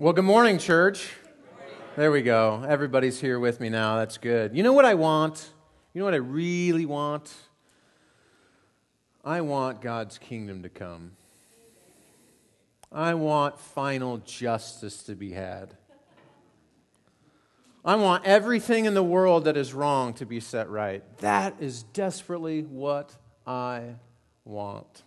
Well, good morning, church. There we go. Everybody's here with me now. That's good. You know what I want? You know what I really want? I want God's kingdom to come. I want final justice to be had. I want everything in the world that is wrong to be set right. That is desperately what I want.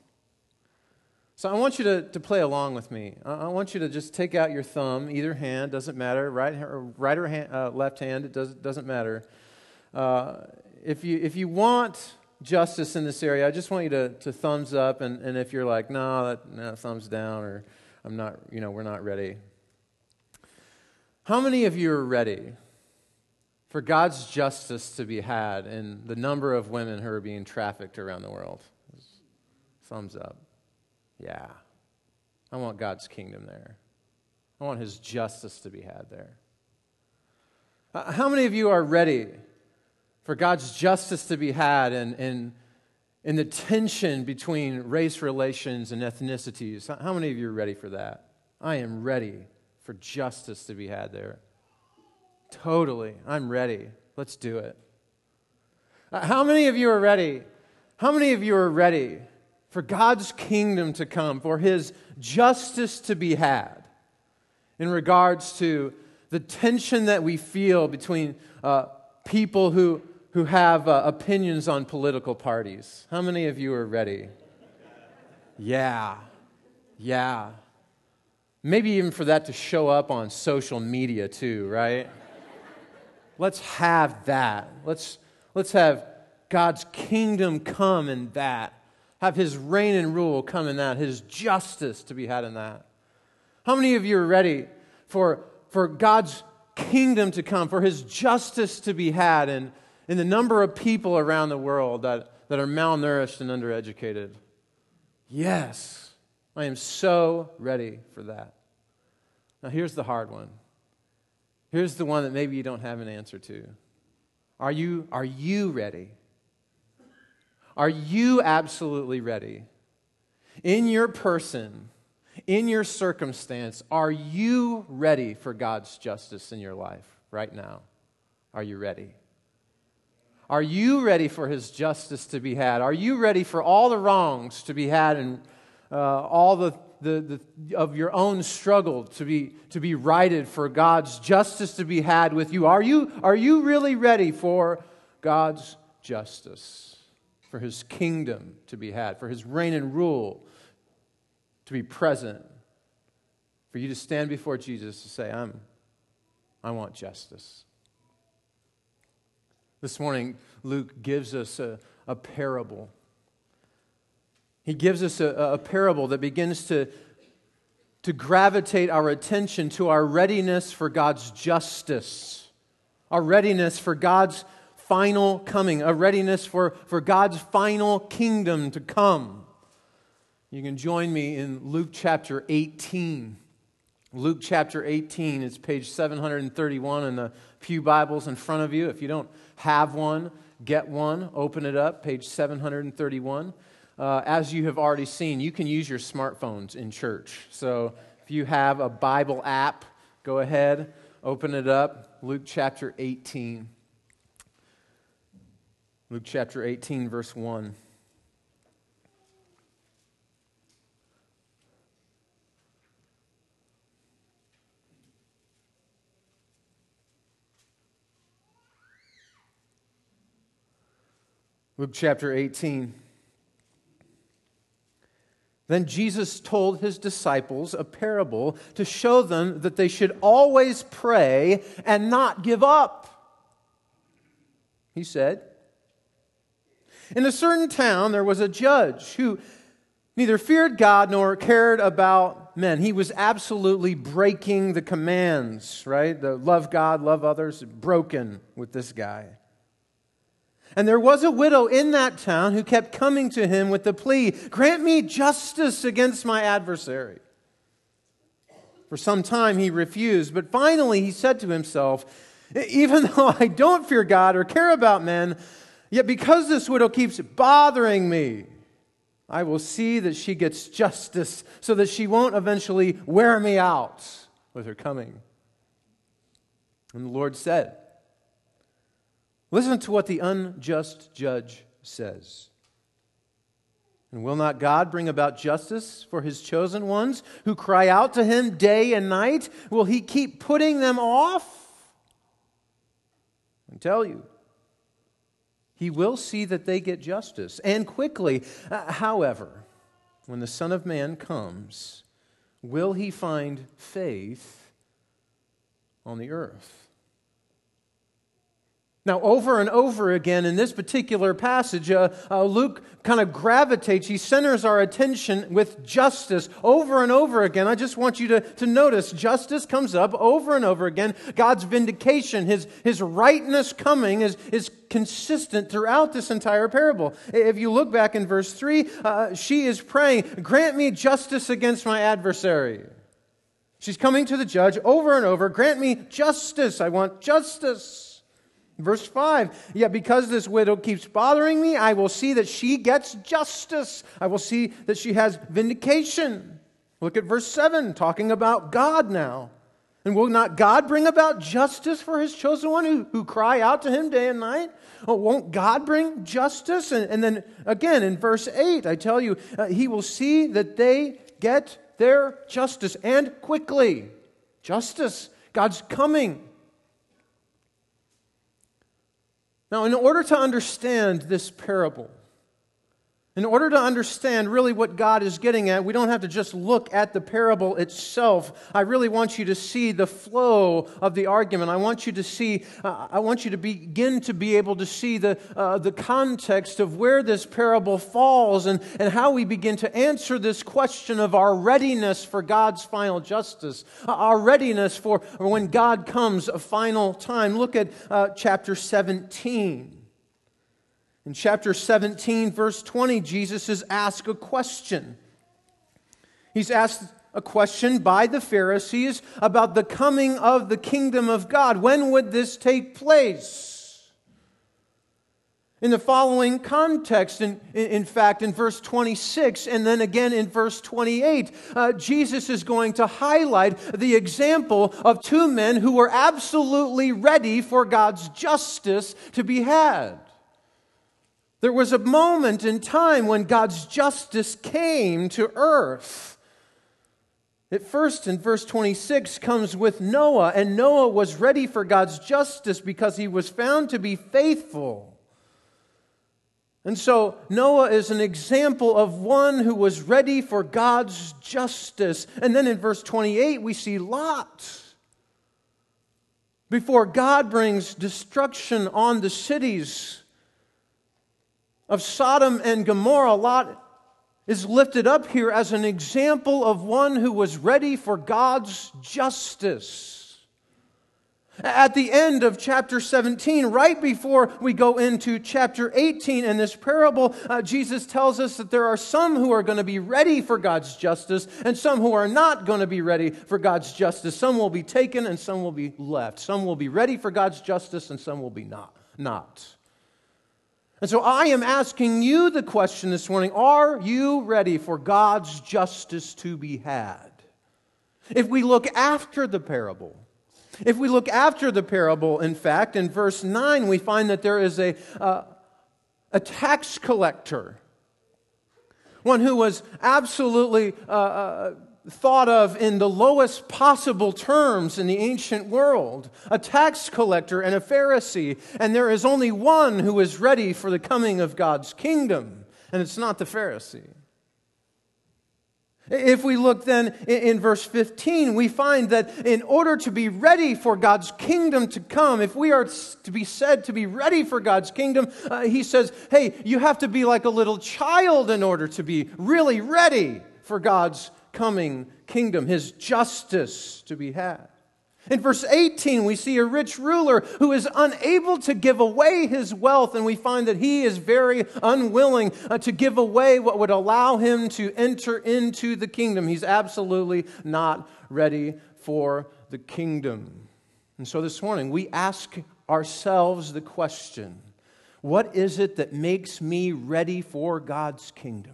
So I want you to, to play along with me. I want you to just take out your thumb, either hand, doesn't matter, right, right or hand, uh, left hand, it does, doesn't matter. Uh, if, you, if you want justice in this area, I just want you to, to thumbs up, and, and if you're like, no, thumbs down, or I'm not, you know, we're not ready. How many of you are ready for God's justice to be had in the number of women who are being trafficked around the world? Thumbs up. Yeah. I want God's kingdom there. I want his justice to be had there. Uh, how many of you are ready for God's justice to be had in, in, in the tension between race relations and ethnicities? How many of you are ready for that? I am ready for justice to be had there. Totally. I'm ready. Let's do it. Uh, how many of you are ready? How many of you are ready for God's kingdom to come, for his justice to be had in regards to the tension that we feel between uh, people who, who have uh, opinions on political parties. How many of you are ready? Yeah, yeah. Maybe even for that to show up on social media too, right? Let's have that. Let's, let's have God's kingdom come in that have his reign and rule come in that, his justice to be had in that. How many of you are ready for, for God's kingdom to come, for his justice to be had in, in the number of people around the world that, that are malnourished and undereducated? Yes, I am so ready for that. Now, here's the hard one. Here's the one that maybe you don't have an answer to. Are you, are you ready? Are you absolutely ready? In your person, in your circumstance, are you ready for God's justice in your life right now? Are you ready? Are you ready for his justice to be had? Are you ready for all the wrongs to be had and uh, all the, the, the, of your own struggle to be, to be righted for God's justice to be had with you? Are you, are you really ready for God's justice? For his kingdom to be had, for his reign and rule to be present, for you to stand before Jesus to say, I'm, I want justice. This morning, Luke gives us a, a parable. He gives us a, a parable that begins to, to gravitate our attention to our readiness for God's justice, our readiness for God's final coming, a readiness for, for God's final kingdom to come. You can join me in Luke chapter 18. Luke chapter 18 is page 731 in the Pew Bibles in front of you. If you don't have one, get one, open it up, page 731. Uh, as you have already seen, you can use your smartphones in church. So if you have a Bible app, go ahead, open it up. Luke chapter 18. Luke chapter 18, verse 1. Luke chapter 18. Then Jesus told his disciples a parable to show them that they should always pray and not give up. He said, in a certain town, there was a judge who neither feared God nor cared about men. He was absolutely breaking the commands, right? The love God, love others, broken with this guy. And there was a widow in that town who kept coming to him with the plea Grant me justice against my adversary. For some time he refused, but finally he said to himself, Even though I don't fear God or care about men, Yet because this widow keeps bothering me, I will see that she gets justice so that she won't eventually wear me out with her coming. And the Lord said, Listen to what the unjust judge says. And will not God bring about justice for his chosen ones who cry out to him day and night? Will he keep putting them off? I tell you, he will see that they get justice and quickly. Uh, however, when the Son of Man comes, will he find faith on the earth? Now, over and over again in this particular passage, uh, uh, Luke kind of gravitates, he centers our attention with justice over and over again. I just want you to, to notice justice comes up over and over again. God's vindication, his, his rightness coming is, is consistent throughout this entire parable. If you look back in verse 3, uh, she is praying, Grant me justice against my adversary. She's coming to the judge over and over, Grant me justice. I want justice. Verse 5 Yet because this widow keeps bothering me, I will see that she gets justice. I will see that she has vindication. Look at verse 7, talking about God now. And will not God bring about justice for his chosen one who, who cry out to him day and night? Oh, won't God bring justice? And, and then again in verse 8, I tell you, uh, he will see that they get their justice and quickly. Justice. God's coming. Now, in order to understand this parable, in order to understand really what God is getting at, we don't have to just look at the parable itself. I really want you to see the flow of the argument. I want you to see, uh, I want you to begin to be able to see the, uh, the context of where this parable falls and, and how we begin to answer this question of our readiness for God's final justice, uh, our readiness for when God comes a final time. Look at uh, chapter 17. In chapter 17, verse 20, Jesus is asked a question. He's asked a question by the Pharisees about the coming of the kingdom of God. When would this take place? In the following context, in, in fact, in verse 26 and then again in verse 28, uh, Jesus is going to highlight the example of two men who were absolutely ready for God's justice to be had. There was a moment in time when God's justice came to earth. At first, in verse 26, comes with Noah, and Noah was ready for God's justice because he was found to be faithful. And so, Noah is an example of one who was ready for God's justice. And then in verse 28, we see Lot. Before God brings destruction on the cities, of Sodom and Gomorrah, Lot is lifted up here as an example of one who was ready for God's justice. At the end of chapter 17, right before we go into chapter 18 in this parable, uh, Jesus tells us that there are some who are going to be ready for God's justice and some who are not going to be ready for God's justice. Some will be taken and some will be left. Some will be ready for God's justice and some will be not. not. And so I am asking you the question this morning Are you ready for God's justice to be had? If we look after the parable, if we look after the parable, in fact, in verse 9, we find that there is a, uh, a tax collector, one who was absolutely uh, uh, thought of in the lowest possible terms in the ancient world a tax collector and a Pharisee. And there is only one who is ready for the coming of God's kingdom, and it's not the Pharisee. If we look then in verse 15, we find that in order to be ready for God's kingdom to come, if we are to be said to be ready for God's kingdom, uh, he says, hey, you have to be like a little child in order to be really ready for God's coming kingdom, his justice to be had. In verse 18, we see a rich ruler who is unable to give away his wealth, and we find that he is very unwilling uh, to give away what would allow him to enter into the kingdom. He's absolutely not ready for the kingdom. And so this morning, we ask ourselves the question what is it that makes me ready for God's kingdom?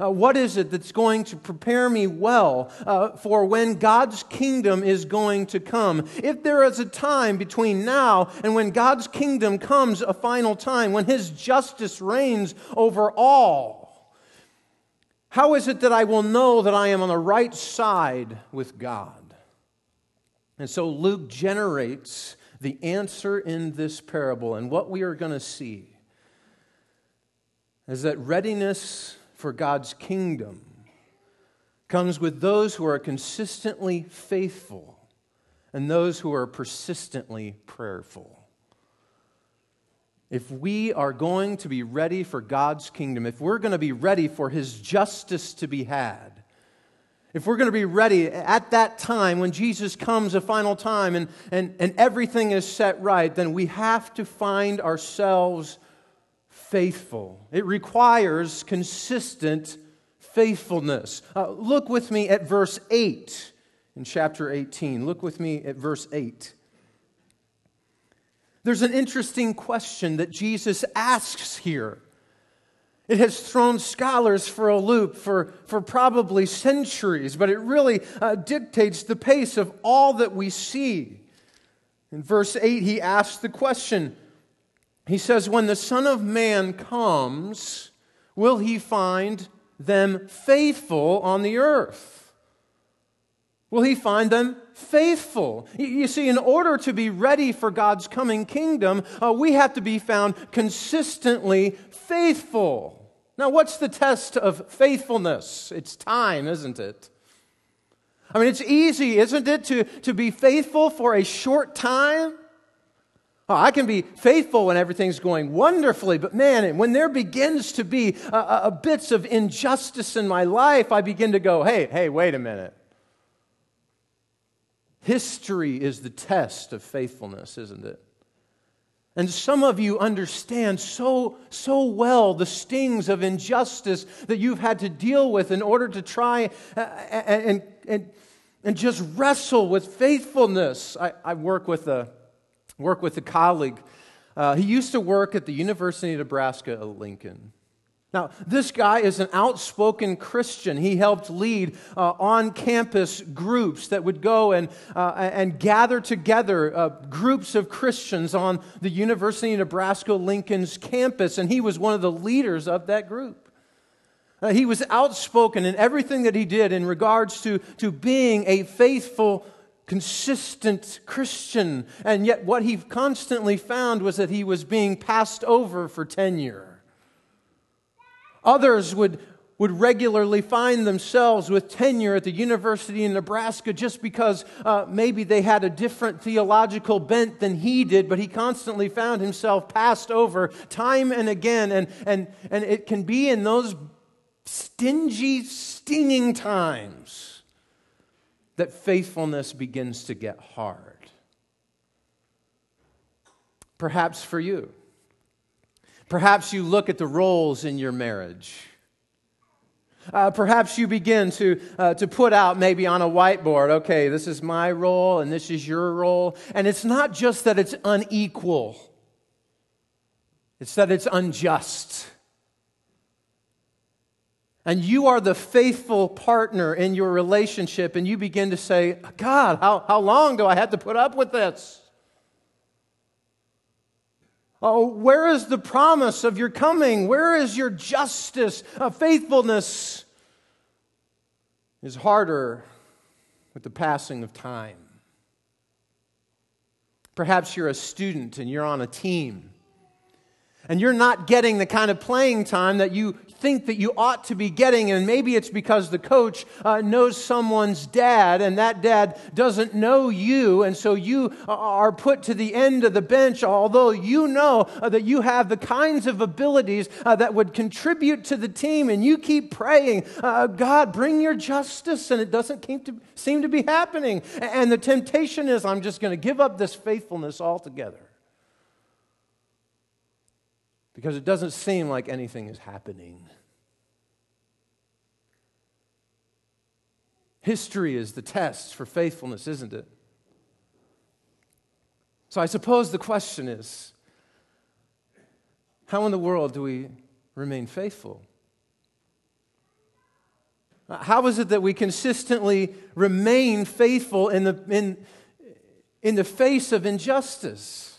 Uh, what is it that's going to prepare me well uh, for when God's kingdom is going to come? If there is a time between now and when God's kingdom comes, a final time, when His justice reigns over all, how is it that I will know that I am on the right side with God? And so Luke generates the answer in this parable. And what we are going to see is that readiness for God's kingdom comes with those who are consistently faithful and those who are persistently prayerful. If we are going to be ready for God's kingdom, if we're going to be ready for His justice to be had, if we're going to be ready at that time when Jesus comes a final time and, and, and everything is set right, then we have to find ourselves faithful. It requires consistent faithfulness. Uh, look with me at verse 8 in chapter 18. Look with me at verse 8. There's an interesting question that Jesus asks here. It has thrown scholars for a loop for, for probably centuries, but it really uh, dictates the pace of all that we see. In verse 8, he asks the question He says, When the Son of Man comes, will he find them faithful on the earth? Will he find them faithful? You see, in order to be ready for God's coming kingdom, uh, we have to be found consistently faithful. Now, what's the test of faithfulness? It's time, isn't it? I mean, it's easy, isn't it, to, to be faithful for a short time? Oh, I can be faithful when everything's going wonderfully, but man, when there begins to be a, a, a bits of injustice in my life, I begin to go, hey, hey, wait a minute. History is the test of faithfulness, isn't it? And some of you understand so, so well the stings of injustice that you've had to deal with in order to try uh, and, and, and just wrestle with faithfulness. I, I work, with a, work with a colleague. Uh, he used to work at the University of Nebraska at Lincoln. Now, this guy is an outspoken Christian. He helped lead uh, on campus groups that would go and, uh, and gather together uh, groups of Christians on the University of Nebraska Lincoln's campus, and he was one of the leaders of that group. Uh, he was outspoken in everything that he did in regards to, to being a faithful, consistent Christian, and yet what he constantly found was that he was being passed over for tenure. Others would, would regularly find themselves with tenure at the University in Nebraska just because uh, maybe they had a different theological bent than he did, but he constantly found himself passed over time and again. And, and, and it can be in those stingy, stinging times that faithfulness begins to get hard. Perhaps for you. Perhaps you look at the roles in your marriage. Uh, perhaps you begin to, uh, to put out maybe on a whiteboard, okay, this is my role and this is your role. And it's not just that it's unequal, it's that it's unjust. And you are the faithful partner in your relationship, and you begin to say, God, how, how long do I have to put up with this? Oh, where is the promise of your coming? Where is your justice? Uh, faithfulness is harder with the passing of time. Perhaps you're a student and you're on a team and you're not getting the kind of playing time that you think that you ought to be getting. And maybe it's because the coach uh, knows someone's dad and that dad doesn't know you. And so you are put to the end of the bench, although you know uh, that you have the kinds of abilities uh, that would contribute to the team. And you keep praying, uh, God, bring your justice. And it doesn't seem to be happening. And the temptation is, I'm just going to give up this faithfulness altogether because it doesn't seem like anything is happening. History is the test for faithfulness, isn't it? So I suppose the question is how in the world do we remain faithful? How is it that we consistently remain faithful in the, in, in the face of injustice?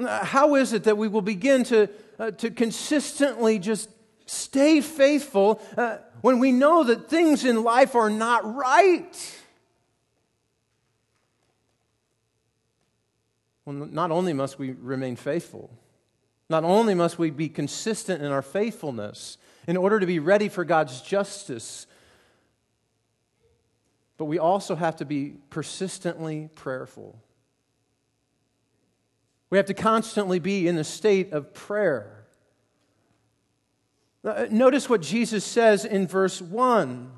How is it that we will begin to, uh, to consistently just stay faithful uh, when we know that things in life are not right? Well, not only must we remain faithful, not only must we be consistent in our faithfulness in order to be ready for God's justice, but we also have to be persistently prayerful. We have to constantly be in a state of prayer. Uh, notice what Jesus says in verse 1.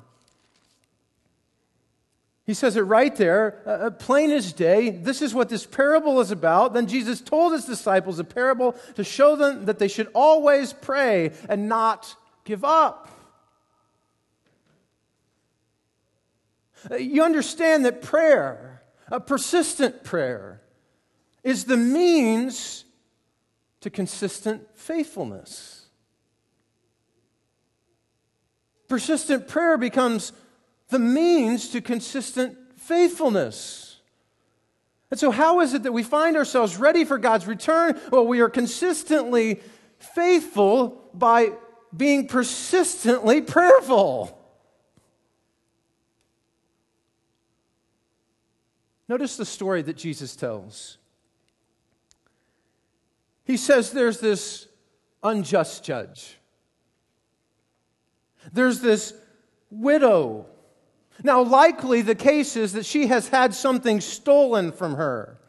He says it right there, uh, uh, plain as day. This is what this parable is about. Then Jesus told his disciples a parable to show them that they should always pray and not give up. Uh, you understand that prayer, a persistent prayer, is the means to consistent faithfulness. Persistent prayer becomes the means to consistent faithfulness. And so, how is it that we find ourselves ready for God's return? Well, we are consistently faithful by being persistently prayerful. Notice the story that Jesus tells. He says there's this unjust judge, there's this widow now, likely the case is that she has had something stolen from her.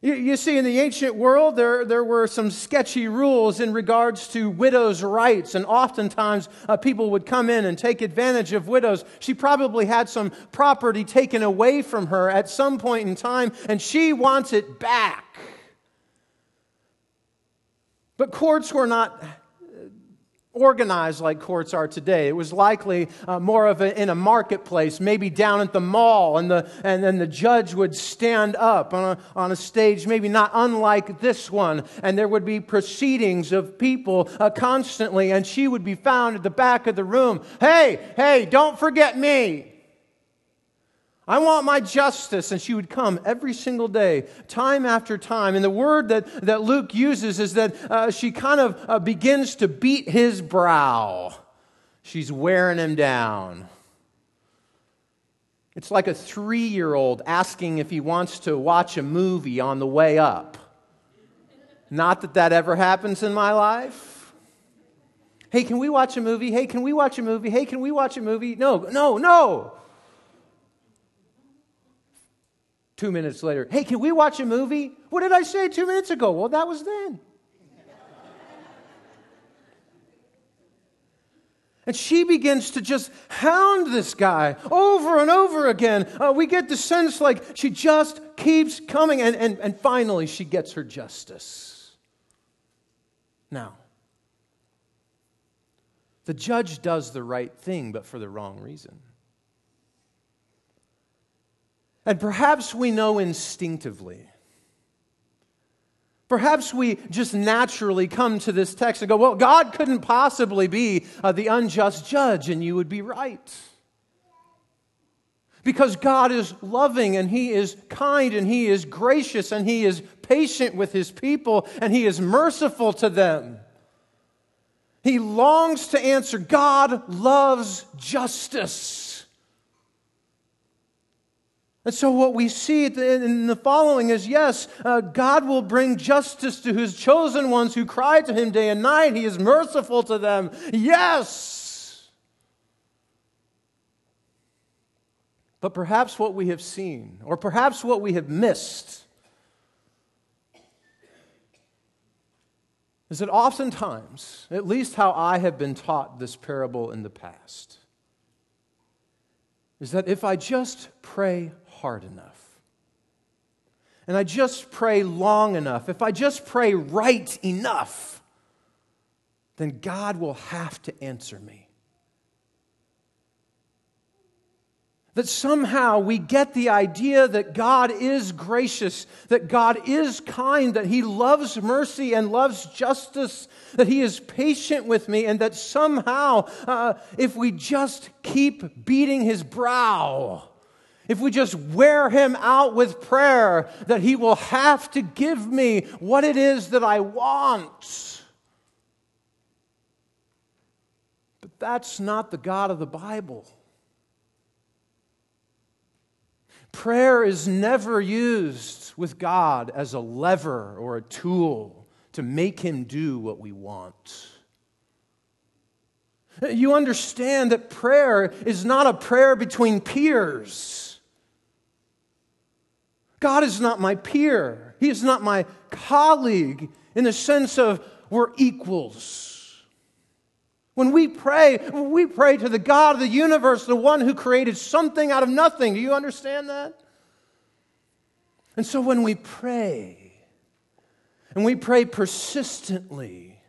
You, see, in the ancient world, there, there were some sketchy rules in regards to widows' rights, and oftentimes uh, people would come in and take advantage of widows. She probably had some property taken away from her at some point in time, and she wants it back. But courts were not organized like courts are today. It was likely uh, more of a, in a marketplace, maybe down at the mall, and, the, and then the judge would stand up on a, on a stage, maybe not unlike this one, and there would be proceedings of people uh, constantly, and she would be found at the back of the room. Hey, hey, don't forget me. I want my justice. And she would come every single day, time after time. And the word that, that Luke uses is that uh, she kind of uh, begins to beat his brow. She's wearing him down. It's like a three year old asking if he wants to watch a movie on the way up. Not that that ever happens in my life. Hey, can we watch a movie? Hey, can we watch a movie? Hey, can we watch a movie? No, no, no. Two minutes later, hey, can we watch a movie? What did I say two minutes ago? Well, that was then. And she begins to just hound this guy over and over again. Uh, we get the sense like she just keeps coming, and, and, and finally she gets her justice. Now, the judge does the right thing, but for the wrong reason. And perhaps we know instinctively. Perhaps we just naturally come to this text and go, well, God couldn't possibly be uh, the unjust judge, and you would be right. Because God is loving and He is kind and He is gracious and He is patient with His people and He is merciful to them. He longs to answer. God loves justice. And so, what we see in the following is yes, uh, God will bring justice to his chosen ones who cry to him day and night. He is merciful to them. Yes. But perhaps what we have seen, or perhaps what we have missed, is that oftentimes, at least how I have been taught this parable in the past, is that if I just pray hard enough, and I just pray long enough, if I just pray right enough, then God will have to answer me. that somehow we get the idea that God is gracious, that God is kind, that He loves mercy and loves justice, that He is patient with me, and that somehow, uh, if we just keep beating His brow, if we just wear Him out with prayer, that He will have to give me what it is that I want. But that's not the God of the Bible. Prayer is never used with God as a lever or a tool to make Him do what we want. You understand that prayer is not a prayer between peers. God is not my peer. He is not my colleague in the sense of we're equals. When we pray, we pray to the God of the universe, the one who created something out of nothing. Do you understand that? And so when we pray, and we pray persistently,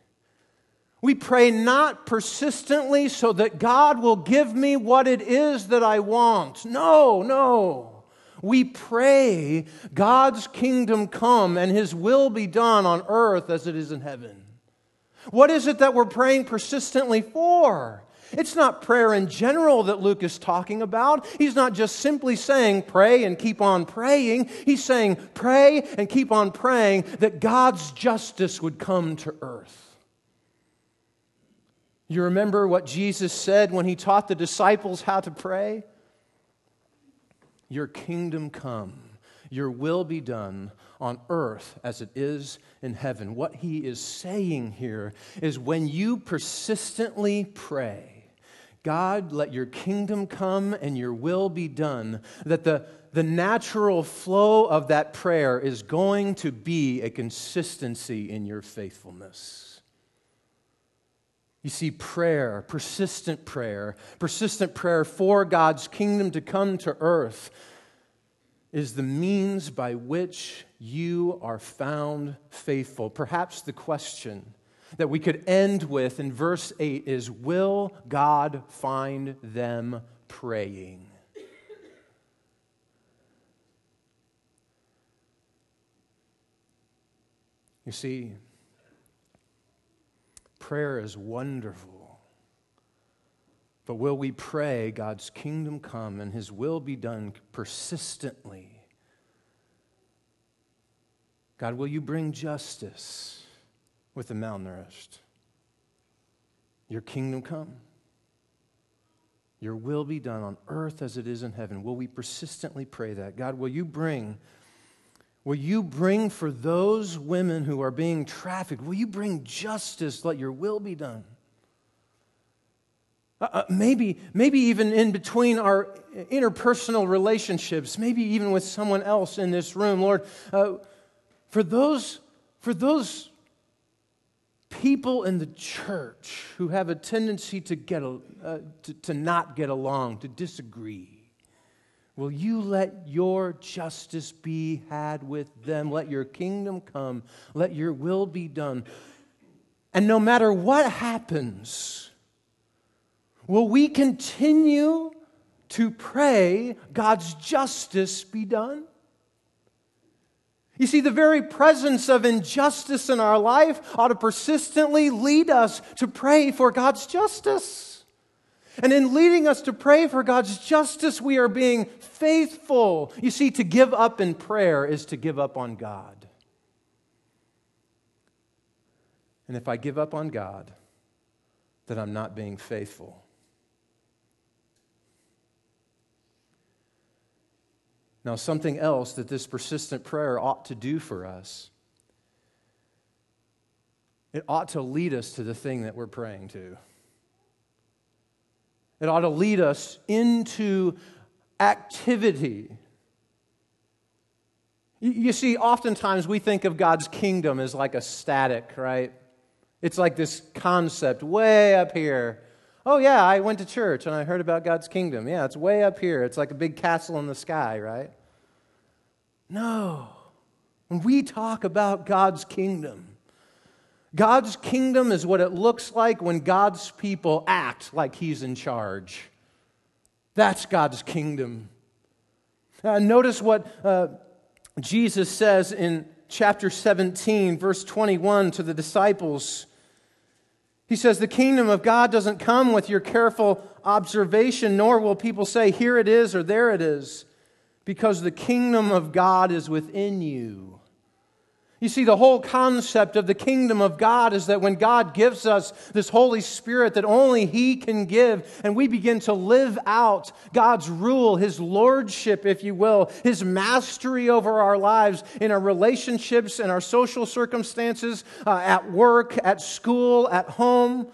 we pray not persistently so that God will give me what it is that I want. No, no. We pray God's kingdom come and his will be done on earth as it is in heaven. What is it that we're praying persistently for? It's not prayer in general that Luke is talking about. He's not just simply saying pray and keep on praying. He's saying pray and keep on praying that God's justice would come to earth. You remember what Jesus said when he taught the disciples how to pray? Your kingdom come, your will be done on earth as it is in heaven. What he is saying here is when you persistently pray, God, let your kingdom come and your will be done, that the, the natural flow of that prayer is going to be a consistency in your faithfulness. You see, prayer, persistent prayer, persistent prayer for God's kingdom to come to earth is the means by which you are found faithful. Perhaps the question that we could end with in verse 8 is Will God find them praying? You see, prayer is wonderful. But will we pray God's kingdom come and his will be done persistently? God, will you bring justice with the malnourished? Your kingdom come. Your will be done on earth as it is in heaven. Will we persistently pray that? God, will you bring Will you bring for those women who are being trafficked, will you bring justice? Let your will be done. Uh, uh maybe, maybe even in between our interpersonal relationships, maybe even with someone else in this room. Lord, uh, for those, for those people in the church who have a tendency to, get, uh, to, to not get along, to disagree, will you let your justice be had with them? Let your kingdom come. Let your will be done. And no matter what happens, will we continue to pray God's justice be done? You see, the very presence of injustice in our life ought to persistently lead us to pray for God's justice. And in leading us to pray for God's justice, we are being faithful. You see, to give up in prayer is to give up on God. And if I give up on God, then I'm not being faithful. Now, something else that this persistent prayer ought to do for us, it ought to lead us to the thing that we're praying to. It ought to lead us into activity. You see, oftentimes we think of God's kingdom as like a static, right? It's like this concept way up here. Oh, yeah, I went to church and I heard about God's kingdom. Yeah, it's way up here. It's like a big castle in the sky, right? No. When we talk about God's kingdom, God's kingdom is what it looks like when God's people act like He's in charge. That's God's kingdom. Uh, notice what uh, Jesus says in chapter 17, verse 21 to the disciples. He says, The kingdom of God doesn't come with your careful observation, nor will people say, Here it is or there it is, because the kingdom of God is within you. You see, the whole concept of the kingdom of God is that when God gives us this Holy Spirit that only He can give, and we begin to live out God's rule, His lordship, if you will, His mastery over our lives in our relationships and our social circumstances, uh, at work, at school, at home,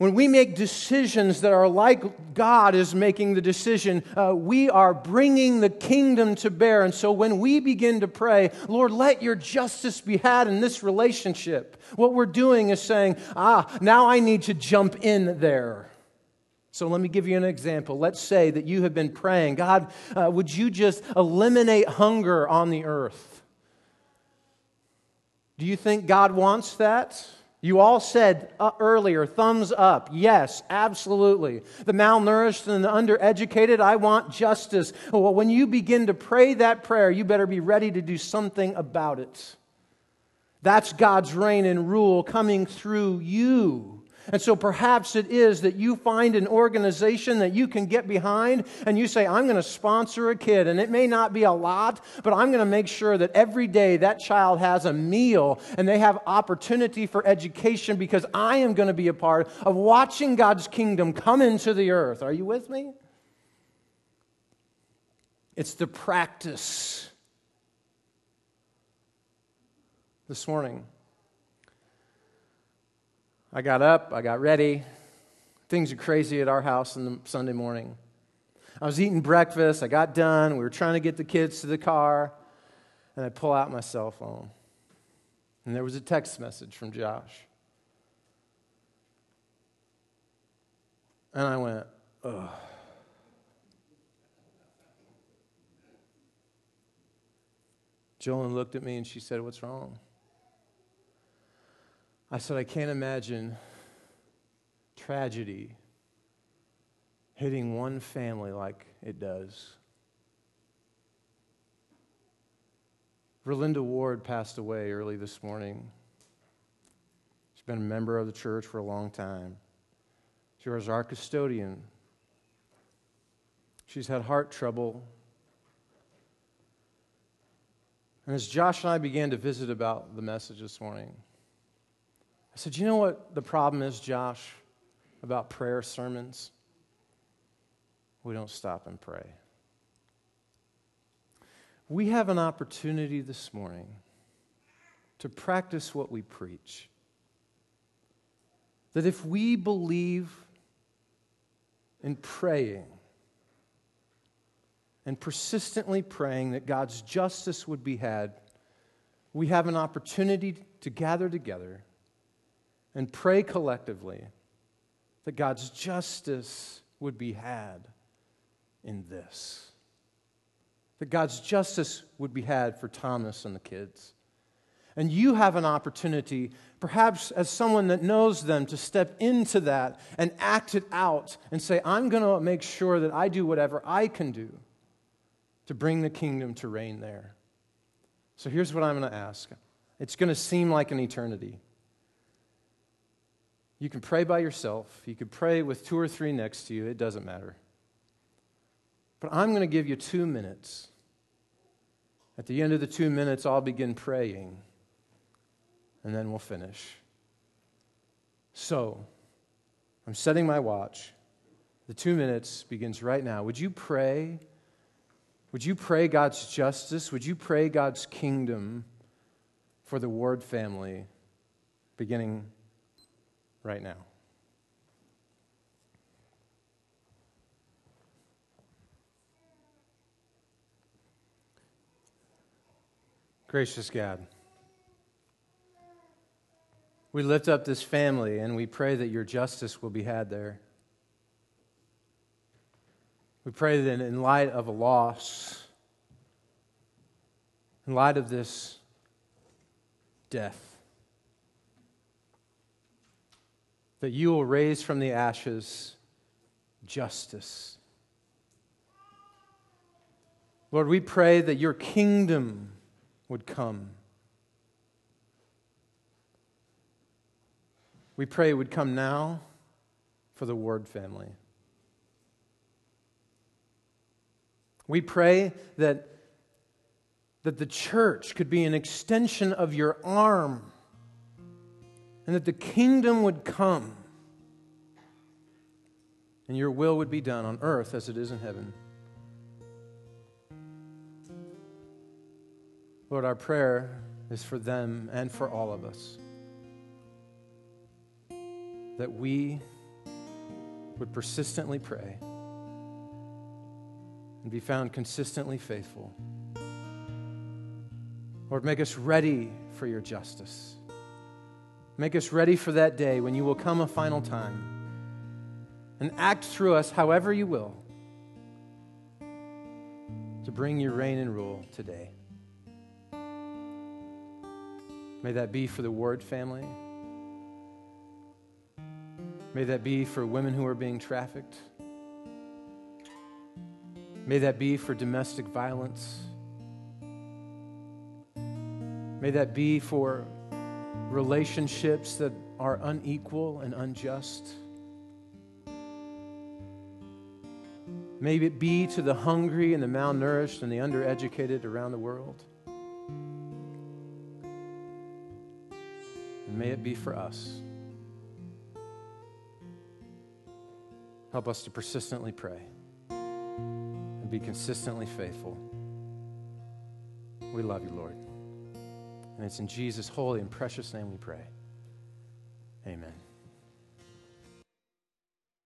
when we make decisions that are like God is making the decision, uh, we are bringing the kingdom to bear. And so when we begin to pray, Lord, let your justice be had in this relationship, what we're doing is saying, ah, now I need to jump in there. So let me give you an example. Let's say that you have been praying, God, uh, would you just eliminate hunger on the earth? Do you think God wants that? You all said uh, earlier, thumbs up. Yes, absolutely. The malnourished and the undereducated, I want justice. Well, when you begin to pray that prayer, you better be ready to do something about it. That's God's reign and rule coming through you. And so perhaps it is that you find an organization that you can get behind and you say, I'm going to sponsor a kid. And it may not be a lot, but I'm going to make sure that every day that child has a meal and they have opportunity for education because I am going to be a part of watching God's kingdom come into the earth. Are you with me? It's the practice. This morning, I got up, I got ready. Things are crazy at our house on Sunday morning. I was eating breakfast, I got done, we were trying to get the kids to the car, and I pull out my cell phone. And there was a text message from Josh. And I went, ugh. Jolyn looked at me and she said, What's wrong? I said, I can't imagine tragedy hitting one family like it does. Verlinda Ward passed away early this morning. She's been a member of the church for a long time. She was our custodian. She's had heart trouble. And as Josh and I began to visit about the message this morning, I said, You know what the problem is, Josh, about prayer sermons? We don't stop and pray. We have an opportunity this morning to practice what we preach. That if we believe in praying and persistently praying that God's justice would be had, we have an opportunity to gather together and pray collectively that God's justice would be had in this. That God's justice would be had for Thomas and the kids. And you have an opportunity, perhaps as someone that knows them, to step into that and act it out and say, I'm going to make sure that I do whatever I can do to bring the kingdom to reign there. So here's what I'm going to ask it's going to seem like an eternity. You can pray by yourself. You could pray with two or three next to you. It doesn't matter. But I'm going to give you two minutes. At the end of the two minutes, I'll begin praying, and then we'll finish. So, I'm setting my watch. The two minutes begins right now. Would you pray? Would you pray God's justice? Would you pray God's kingdom for the Ward family beginning right now. Gracious God, we lift up this family and we pray that your justice will be had there. We pray that in light of a loss, in light of this death, that you will raise from the ashes justice. Lord, we pray that your kingdom would come. We pray it would come now for the Ward family. We pray that, that the church could be an extension of your arm and that the kingdom would come and your will would be done on earth as it is in heaven. Lord, our prayer is for them and for all of us that we would persistently pray and be found consistently faithful. Lord, make us ready for your justice. Make us ready for that day when you will come a final time and act through us however you will to bring your reign and rule today. May that be for the Ward family. May that be for women who are being trafficked. May that be for domestic violence. May that be for relationships that are unequal and unjust. May it be to the hungry and the malnourished and the undereducated around the world. And may it be for us. Help us to persistently pray and be consistently faithful. We love you, Lord. And it's in Jesus' holy and precious name we pray. Amen.